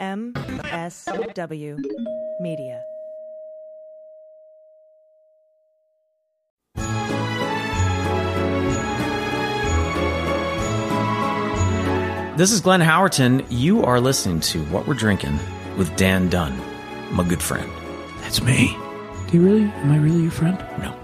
MSW Media. This is Glenn Howerton. You are listening to What We're Drinking with Dan Dunn, my good friend. That's me. Do you really? Am I really your friend? No.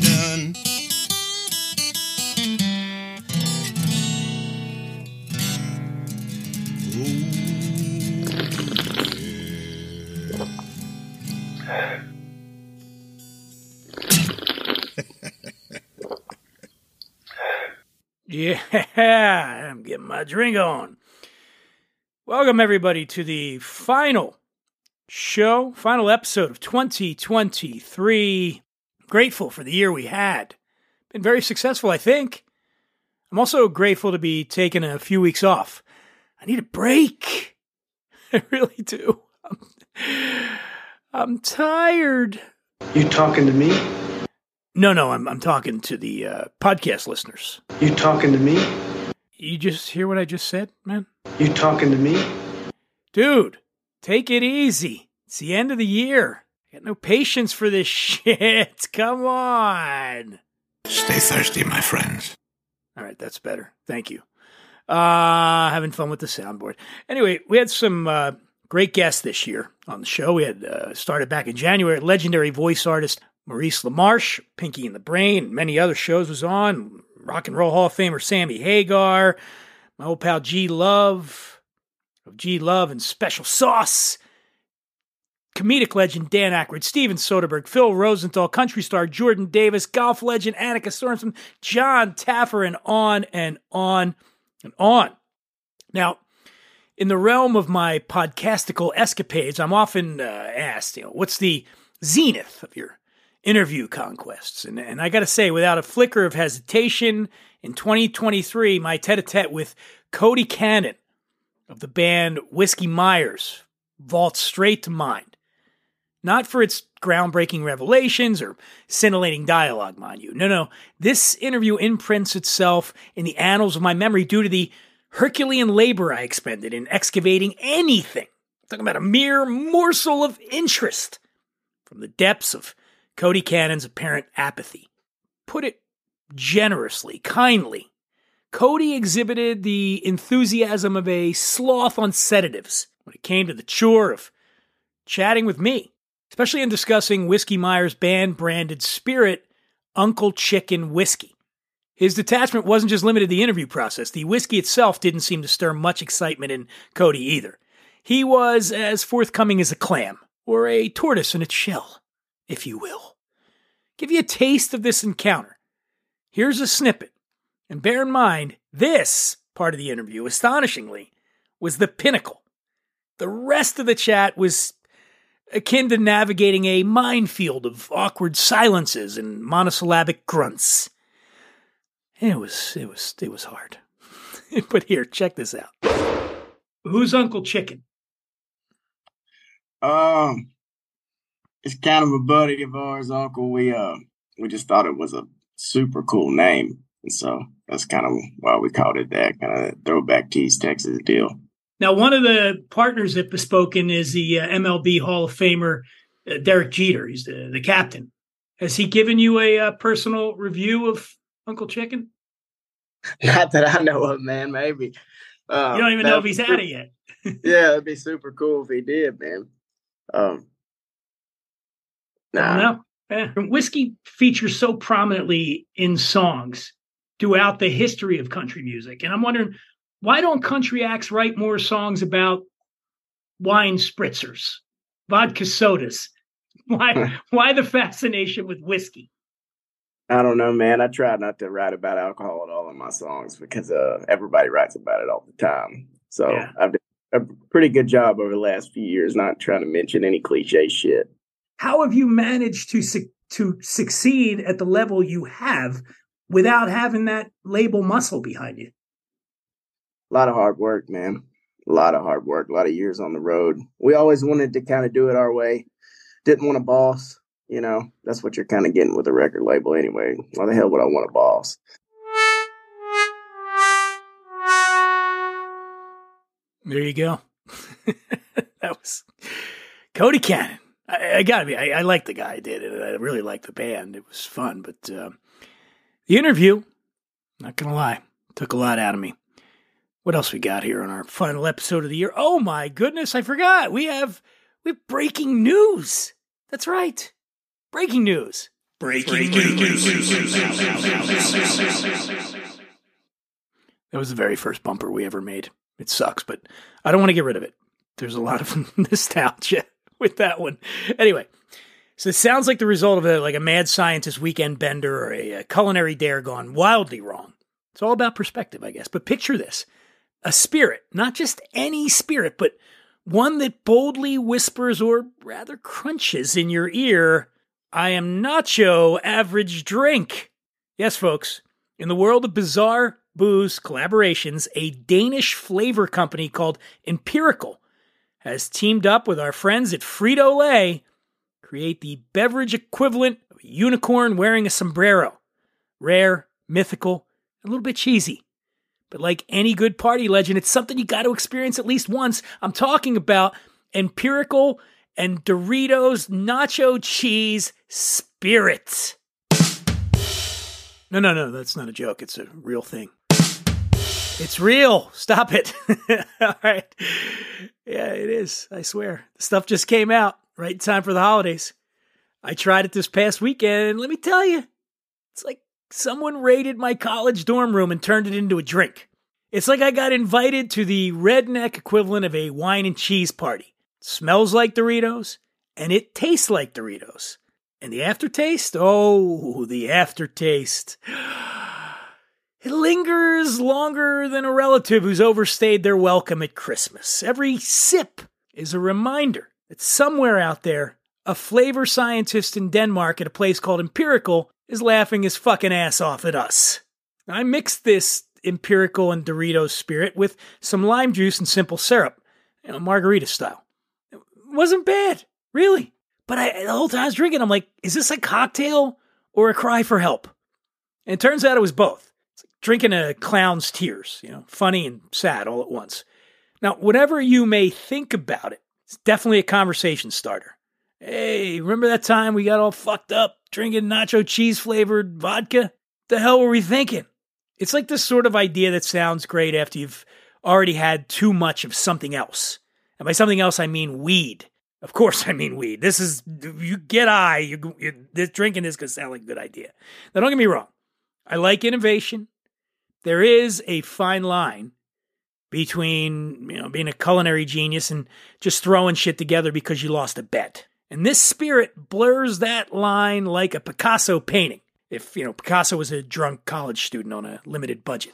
I'm getting my drink on. Welcome, everybody, to the final show, final episode of 2023. Grateful for the year we had. Been very successful, I think. I'm also grateful to be taking a few weeks off. I need a break. I really do. I'm, I'm tired. You talking to me? No, no, I'm, I'm talking to the uh, podcast listeners. You talking to me? You just hear what I just said, man? You talking to me? Dude, take it easy. It's the end of the year. I got no patience for this shit. Come on. Stay thirsty, my friends. All right, that's better. Thank you. Uh, having fun with the soundboard. Anyway, we had some uh, great guests this year on the show. We had uh, started back in January. Legendary voice artist Maurice LaMarche, Pinky and the Brain, and many other shows was on. Rock and Roll Hall of Famer Sammy Hagar, my old pal G Love of G Love and Special Sauce, comedic legend Dan Aykroyd, Steven Soderbergh, Phil Rosenthal, country star Jordan Davis, golf legend Annika Sorenstam, John Taffer, and on and on and on. Now, in the realm of my podcastical escapades, I'm often uh, asked, you know, what's the zenith of your interview conquests? And, and I got to say, without a flicker of hesitation, in 2023, my tete a tete with Cody Cannon of the band Whiskey Myers vaults straight to mind. Not for its groundbreaking revelations or scintillating dialogue, mind you. No, no. This interview imprints itself in the annals of my memory due to the Herculean labor I expended in excavating anything. talking about a mere morsel of interest from the depths of Cody Cannon's apparent apathy. Put it generously, kindly. Cody exhibited the enthusiasm of a sloth on sedatives when it came to the chore of chatting with me, especially in discussing Whiskey Myers' band branded spirit, Uncle Chicken Whiskey. His detachment wasn't just limited to the interview process. The whiskey itself didn't seem to stir much excitement in Cody either. He was as forthcoming as a clam, or a tortoise in its shell, if you will. Give you a taste of this encounter. Here's a snippet. And bear in mind, this part of the interview, astonishingly, was the pinnacle. The rest of the chat was akin to navigating a minefield of awkward silences and monosyllabic grunts. It was it was it was hard. but here, check this out. Who's Uncle Chicken? Um, it's kind of a buddy of ours, Uncle. We uh we just thought it was a super cool name, and so that's kind of why we called it that. Kind of throwback to East Texas deal. Now, one of the partners at Bespoken is the uh, MLB Hall of Famer uh, Derek Jeter. He's the, the captain. Has he given you a uh, personal review of Uncle Chicken? Not that I know of, man. Maybe. Uh, You don't even know if he's had it yet. Yeah, it'd be super cool if he did, man. Um, nah, No. Yeah. Whiskey features so prominently in songs throughout the history of country music. And I'm wondering, why don't country acts write more songs about wine spritzers, vodka sodas? Why why the fascination with whiskey? I don't know, man. I try not to write about alcohol at all in my songs because uh, everybody writes about it all the time. So Yeah. I've done a pretty good job over the last few years not trying to mention any cliche shit. How have you managed to su- to succeed at the level you have without having that label muscle behind you? A lot of hard work, man. A lot of hard work. A lot of years on the road. We always wanted to kind of do it our way. Didn't want a boss. You know, that's what you're kind of getting with a record label anyway. Why the hell would I want a boss? There you go. that was Cody Cannon. I, I gotta be. I, I like the guy. I did it. I really like the band. It was fun. But uh, the interview, not gonna lie, took a lot out of me. What else we got here on our final episode of the year? Oh my goodness, I forgot. We have we have breaking news. That's right, breaking news. Breaking, news. That was the very first bumper we ever made. It sucks, but I don't want to get rid of it. There's a lot of nostalgia with that one. Anyway, so it sounds like the result of a like a mad scientist weekend bender or a, a culinary dare gone wildly wrong. It's all about perspective, I guess. But picture this: a spirit, not just any spirit, but one that boldly whispers or rather crunches in your ear, "I am nacho average drink." Yes, folks. In the world of bizarre booze collaborations, a Danish flavor company called Empirical has teamed up with our friends at Frito Lay create the beverage equivalent of a unicorn wearing a sombrero. Rare, mythical, a little bit cheesy. But like any good party legend, it's something you got to experience at least once. I'm talking about Empirical and Doritos Nacho Cheese Spirit. No, no, no, that's not a joke. It's a real thing. It's real. Stop it. All right. Yeah, it is. I swear. The stuff just came out right in time for the holidays. I tried it this past weekend, and let me tell you, it's like someone raided my college dorm room and turned it into a drink. It's like I got invited to the redneck equivalent of a wine and cheese party. It smells like Doritos, and it tastes like Doritos. And the aftertaste? Oh, the aftertaste. It lingers longer than a relative who's overstayed their welcome at Christmas. Every sip is a reminder that somewhere out there, a flavor scientist in Denmark at a place called Empirical is laughing his fucking ass off at us. I mixed this Empirical and Doritos spirit with some lime juice and simple syrup, you know, margarita style. It wasn't bad, really. But I, the whole time I was drinking, I'm like, is this a cocktail or a cry for help? And it turns out it was both. Drinking a clown's tears, you know, funny and sad all at once. Now, whatever you may think about it, it's definitely a conversation starter. Hey, remember that time we got all fucked up drinking nacho cheese flavored vodka? The hell were we thinking? It's like this sort of idea that sounds great after you've already had too much of something else. And by something else, I mean weed. Of course, I mean weed. This is you get high. You, you this drinking this could sound like a good idea. Now, don't get me wrong. I like innovation. There is a fine line between you know being a culinary genius and just throwing shit together because you lost a bet. And this spirit blurs that line like a Picasso painting. If you know Picasso was a drunk college student on a limited budget.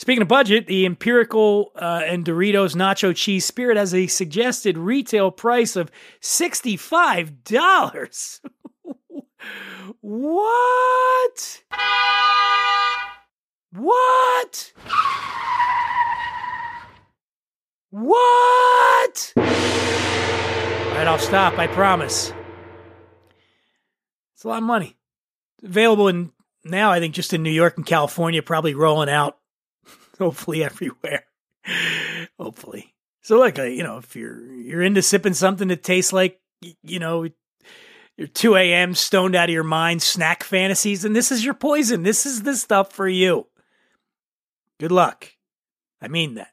Speaking of budget, the Empirical uh, and Doritos Nacho Cheese Spirit has a suggested retail price of $65. what? What? What? All right, I'll stop, I promise. It's a lot of money. It's available in now, I think, just in New York and California, probably rolling out hopefully everywhere. hopefully. So look, uh, you know, if you're you're into sipping something that tastes like you know your 2 a.m. stoned out of your mind snack fantasies, then this is your poison. This is the stuff for you. Good luck. I mean that.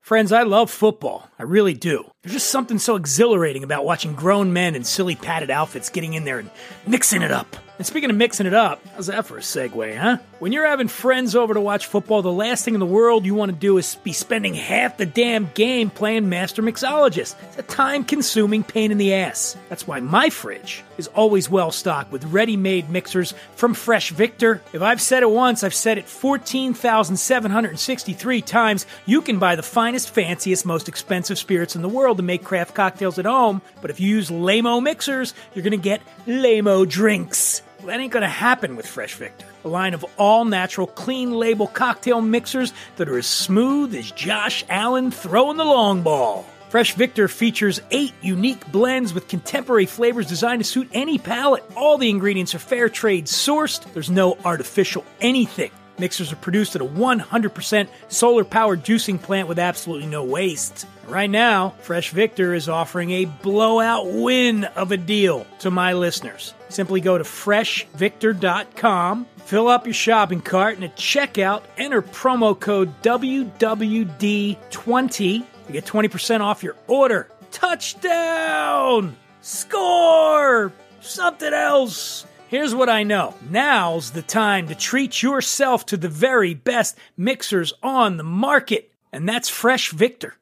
Friends, I love football. I really do. There's just something so exhilarating about watching grown men in silly padded outfits getting in there and mixing it up. And speaking of mixing it up, how's that for a segue, huh? When you're having friends over to watch football, the last thing in the world you want to do is be spending half the damn game playing Master Mixologist. It's a time consuming pain in the ass. That's why my fridge is always well stocked with ready made mixers from Fresh Victor. If I've said it once, I've said it 14,763 times. You can buy the finest, fanciest, most expensive spirits in the world to make craft cocktails at home, but if you use Lamo mixers, you're going to get Lamo drinks. Well, that ain't gonna happen with Fresh Victor, a line of all natural, clean label cocktail mixers that are as smooth as Josh Allen throwing the long ball. Fresh Victor features eight unique blends with contemporary flavors designed to suit any palate. All the ingredients are fair trade sourced, there's no artificial anything. Mixers are produced at a 100% solar powered juicing plant with absolutely no waste. Right now, Fresh Victor is offering a blowout win of a deal to my listeners. Simply go to freshvictor.com, fill up your shopping cart, and at checkout, enter promo code WWD20 to get 20% off your order. Touchdown! Score! Something else! Here's what I know. Now's the time to treat yourself to the very best mixers on the market, and that's Fresh Victor.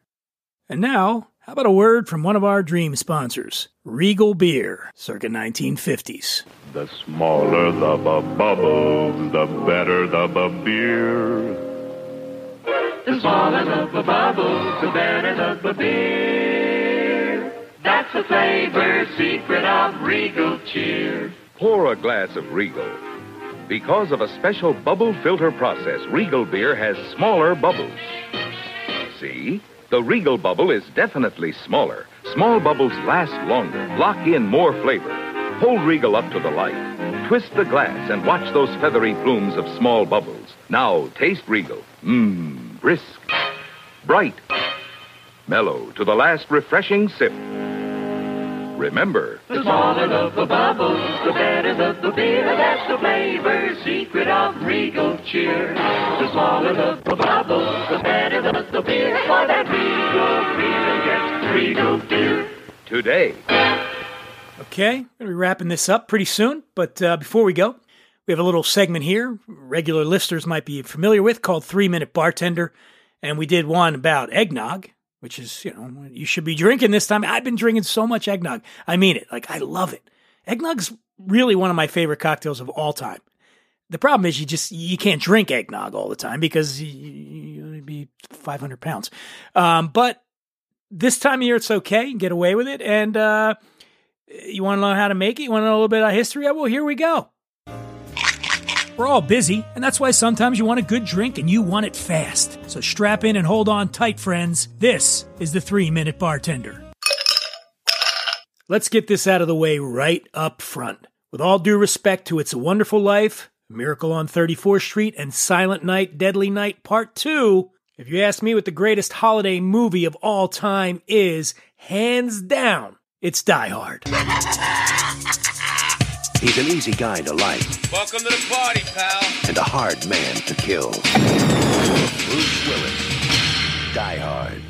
And now, how about a word from one of our dream sponsors, Regal Beer, circa 1950s. The smaller the bu- bubbles, the better the beer. The smaller the bu- bubbles, the better the beer. That's the flavor secret of Regal Cheer. Pour a glass of Regal. Because of a special bubble filter process, Regal beer has smaller bubbles. See? The Regal bubble is definitely smaller. Small bubbles last longer, lock in more flavor. Hold Regal up to the light. Twist the glass and watch those feathery plumes of small bubbles. Now taste Regal. Mmm, brisk, bright, mellow to the last refreshing sip. Remember, The smaller the bu- bubbles, the better the bu- beer. That's the flavor secret of Regal Cheer. The smaller the bu- bubbles, the better the bu- beer. For that Regal feeling gets Regal beer. today. Okay, we're going to be wrapping this up pretty soon, but uh, before we go, we have a little segment here regular listeners might be familiar with called Three Minute Bartender. And we did one about eggnog, which is, you know, you should be drinking this time. I've been drinking so much eggnog. I mean it. Like, I love it. Eggnog's really one of my favorite cocktails of all time. The problem is you just you can't drink eggnog all the time because you, you'd be 500 pounds. Um, but this time of year, it's okay. You get away with it. And uh, you want to know how to make it? You want to know a little bit of history? Well, here we go. We're all busy, and that's why sometimes you want a good drink and you want it fast. So strap in and hold on tight, friends. This is the three minute bartender. Let's get this out of the way right up front. With all due respect to It's a Wonderful Life, Miracle on 34th Street, and Silent Night, Deadly Night Part 2, if you ask me what the greatest holiday movie of all time is, hands down, it's Die Hard. He's an easy guy to like Welcome to the party, pal. and a hard man to kill. Bruce Willis. Die Hard.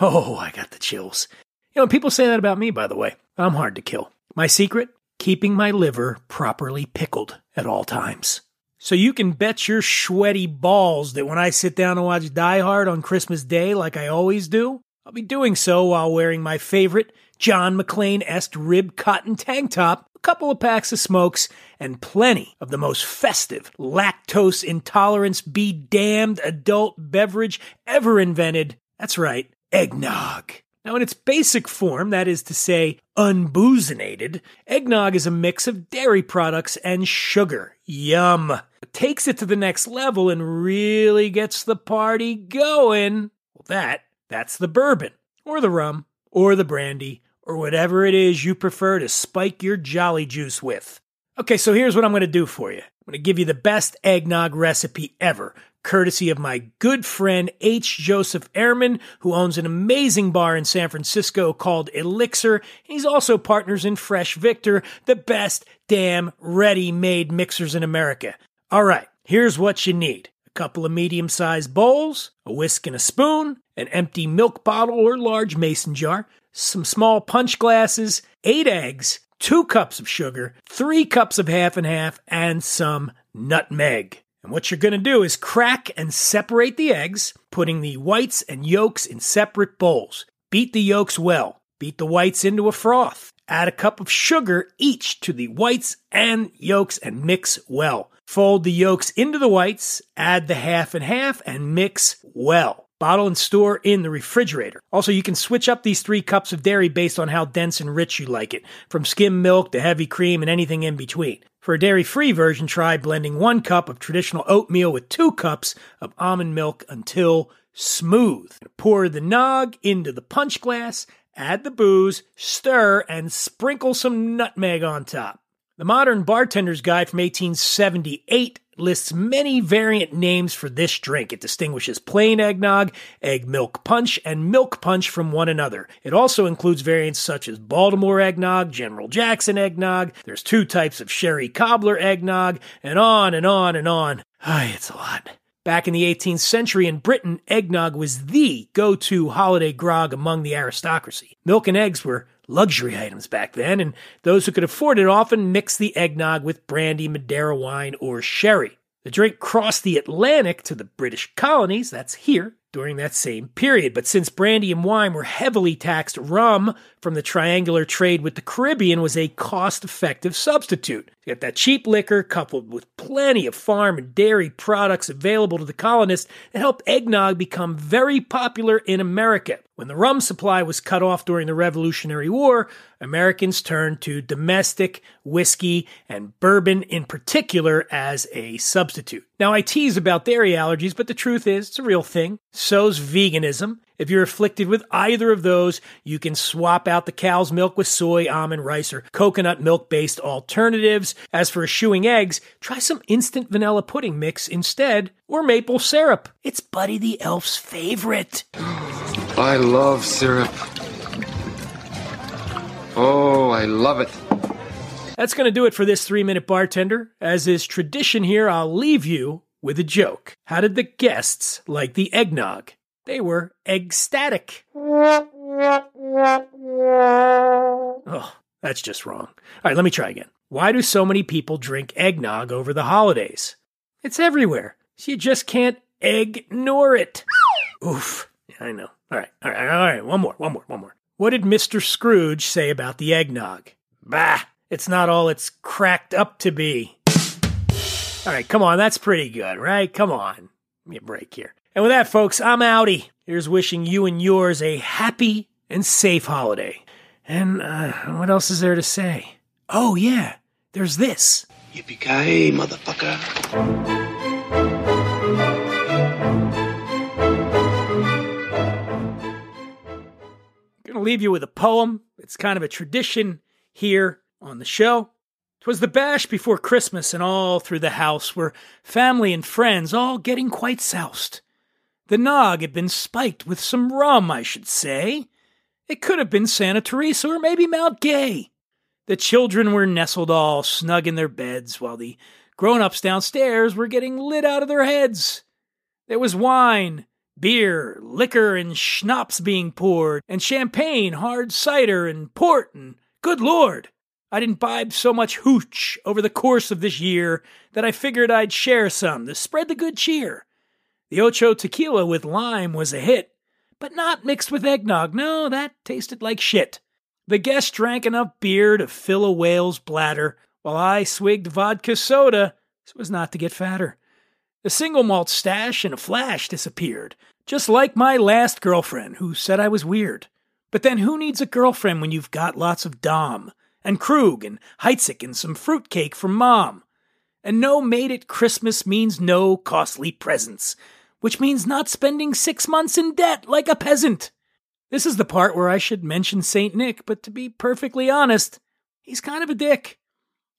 Oh, I got the chills. You know, people say that about me, by the way. I'm hard to kill. My secret? Keeping my liver properly pickled at all times. So you can bet your sweaty balls that when I sit down to watch Die Hard on Christmas Day, like I always do, I'll be doing so while wearing my favorite John McClane esque rib cotton tank top, a couple of packs of smokes, and plenty of the most festive, lactose intolerance be damned adult beverage ever invented. That's right, eggnog. Now, in its basic form, that is to say, unboozinated, eggnog is a mix of dairy products and sugar. Yum. What takes it to the next level and really gets the party going, well, that, that's the bourbon, or the rum, or the brandy, or whatever it is you prefer to spike your jolly juice with. Okay, so here's what I'm going to do for you. I'm going to give you the best eggnog recipe ever, courtesy of my good friend H. Joseph Ehrman, who owns an amazing bar in San Francisco called Elixir. He's also partners in Fresh Victor, the best damn ready made mixers in America. All right, Here's what you need a couple of medium sized bowls, a whisk and a spoon, an empty milk bottle or large mason jar, some small punch glasses, eight eggs, two cups of sugar, three cups of half and half, and some nutmeg. And what you're going to do is crack and separate the eggs, putting the whites and yolks in separate bowls. Beat the yolks well. Beat the whites into a froth. Add a cup of sugar each to the whites and yolks and mix well. Fold the yolks into the whites, add the half and half, and mix well. Bottle and store in the refrigerator. Also, you can switch up these three cups of dairy based on how dense and rich you like it, from skim milk to heavy cream and anything in between. For a dairy free version, try blending one cup of traditional oatmeal with two cups of almond milk until smooth. Pour the nog into the punch glass, add the booze, stir, and sprinkle some nutmeg on top. The Modern Bartender's Guide from 1878 lists many variant names for this drink. It distinguishes plain eggnog, egg milk punch, and milk punch from one another. It also includes variants such as Baltimore eggnog, General Jackson eggnog, there's two types of sherry cobbler eggnog, and on and on and on. Ay, it's a lot. Back in the 18th century in Britain, eggnog was the go to holiday grog among the aristocracy. Milk and eggs were luxury items back then, and those who could afford it often mixed the eggnog with brandy, Madeira wine, or sherry. The drink crossed the Atlantic to the British colonies, that's here, during that same period. But since brandy and wine were heavily taxed, rum from the triangular trade with the Caribbean was a cost effective substitute. You get that cheap liquor coupled with plenty of farm and dairy products available to the colonists that helped eggnog become very popular in America. When the rum supply was cut off during the Revolutionary War, Americans turned to domestic whiskey and bourbon in particular as a substitute. Now, I tease about dairy allergies, but the truth is, it's a real thing. So's veganism. If you're afflicted with either of those, you can swap out the cow's milk with soy, almond, rice, or coconut milk based alternatives. As for eschewing eggs, try some instant vanilla pudding mix instead, or maple syrup. It's Buddy the Elf's favorite. I love syrup. Oh, I love it. That's going to do it for this three minute bartender. As is tradition here, I'll leave you with a joke. How did the guests like the eggnog? They were ecstatic. Oh, that's just wrong. All right, let me try again. Why do so many people drink eggnog over the holidays? It's everywhere. So you just can't ignore it. Oof. I know. All right, all right, all right. One more, one more, one more. What did Mr. Scrooge say about the eggnog? Bah, it's not all it's cracked up to be. All right, come on, that's pretty good, right? Come on. Give me a break here. And with that, folks, I'm outie. Here's wishing you and yours a happy and safe holiday. And uh, what else is there to say? Oh, yeah, there's this. Yippee-ki-yay, motherfucker. going to leave you with a poem. It's kind of a tradition here on the show. 'Twas the bash before Christmas, and all through the house were family and friends, all getting quite soused. The nog had been spiked with some rum, I should say. It could have been Santa Teresa or maybe Mount Gay. The children were nestled all snug in their beds, while the grown ups downstairs were getting lit out of their heads. There was wine, beer, liquor, and schnapps being poured, and champagne, hard cider, and port, and good lord! I'd imbibed so much hooch over the course of this year that I figured I'd share some to spread the good cheer. The Ocho tequila with lime was a hit, but not mixed with eggnog. No, that tasted like shit. The guests drank enough beer to fill a whale's bladder, while I swigged vodka soda so as not to get fatter. The single malt stash in a flash disappeared, just like my last girlfriend who said I was weird. But then who needs a girlfriend when you've got lots of Dom, and Krug, and Heidsieck, and some fruitcake from Mom? And no made it Christmas means no costly presents, which means not spending six months in debt like a peasant. This is the part where I should mention St. Nick, but to be perfectly honest, he's kind of a dick.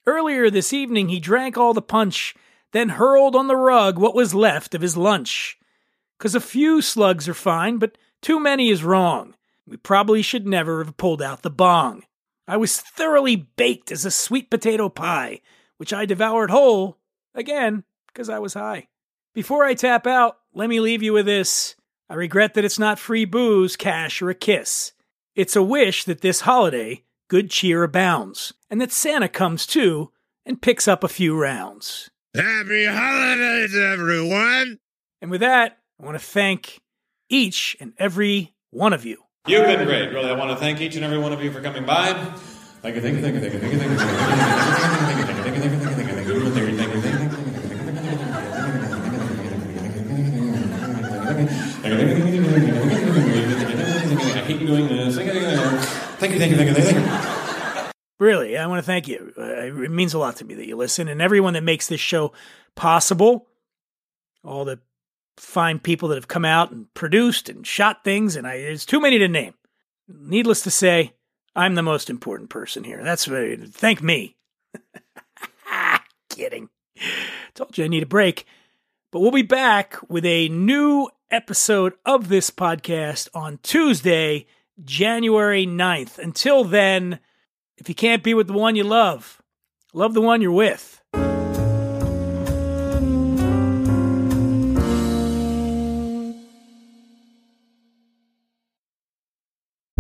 Earlier this evening, he drank all the punch, then hurled on the rug what was left of his lunch. 'Cause a few slugs are fine, but too many is wrong. We probably should never have pulled out the bong. I was thoroughly baked as a sweet potato pie, which I devoured whole, again, because I was high. Before I tap out, let me leave you with this. I regret that it's not free booze, cash, or a kiss. It's a wish that this holiday, good cheer abounds, and that Santa comes too and picks up a few rounds. Happy holidays, everyone! And with that, I want to thank each and every one of you You've been great. Really, I want to thank each and every one of you for coming by. Thank you, thank you, thank you, thank you, thank you, thank you, thank you, thank you, thank you, thank you, thank you, thank you, thank you. thank you, thank you, Thank you, thank you, thank you, thank you really i want to thank you it means a lot to me that you listen and everyone that makes this show possible all the fine people that have come out and produced and shot things, and I, there's too many to name. Needless to say, I'm the most important person here. That's what, thank me. Kidding. Told you I need a break. But we'll be back with a new episode of this podcast on Tuesday, January 9th. Until then, if you can't be with the one you love, love the one you're with.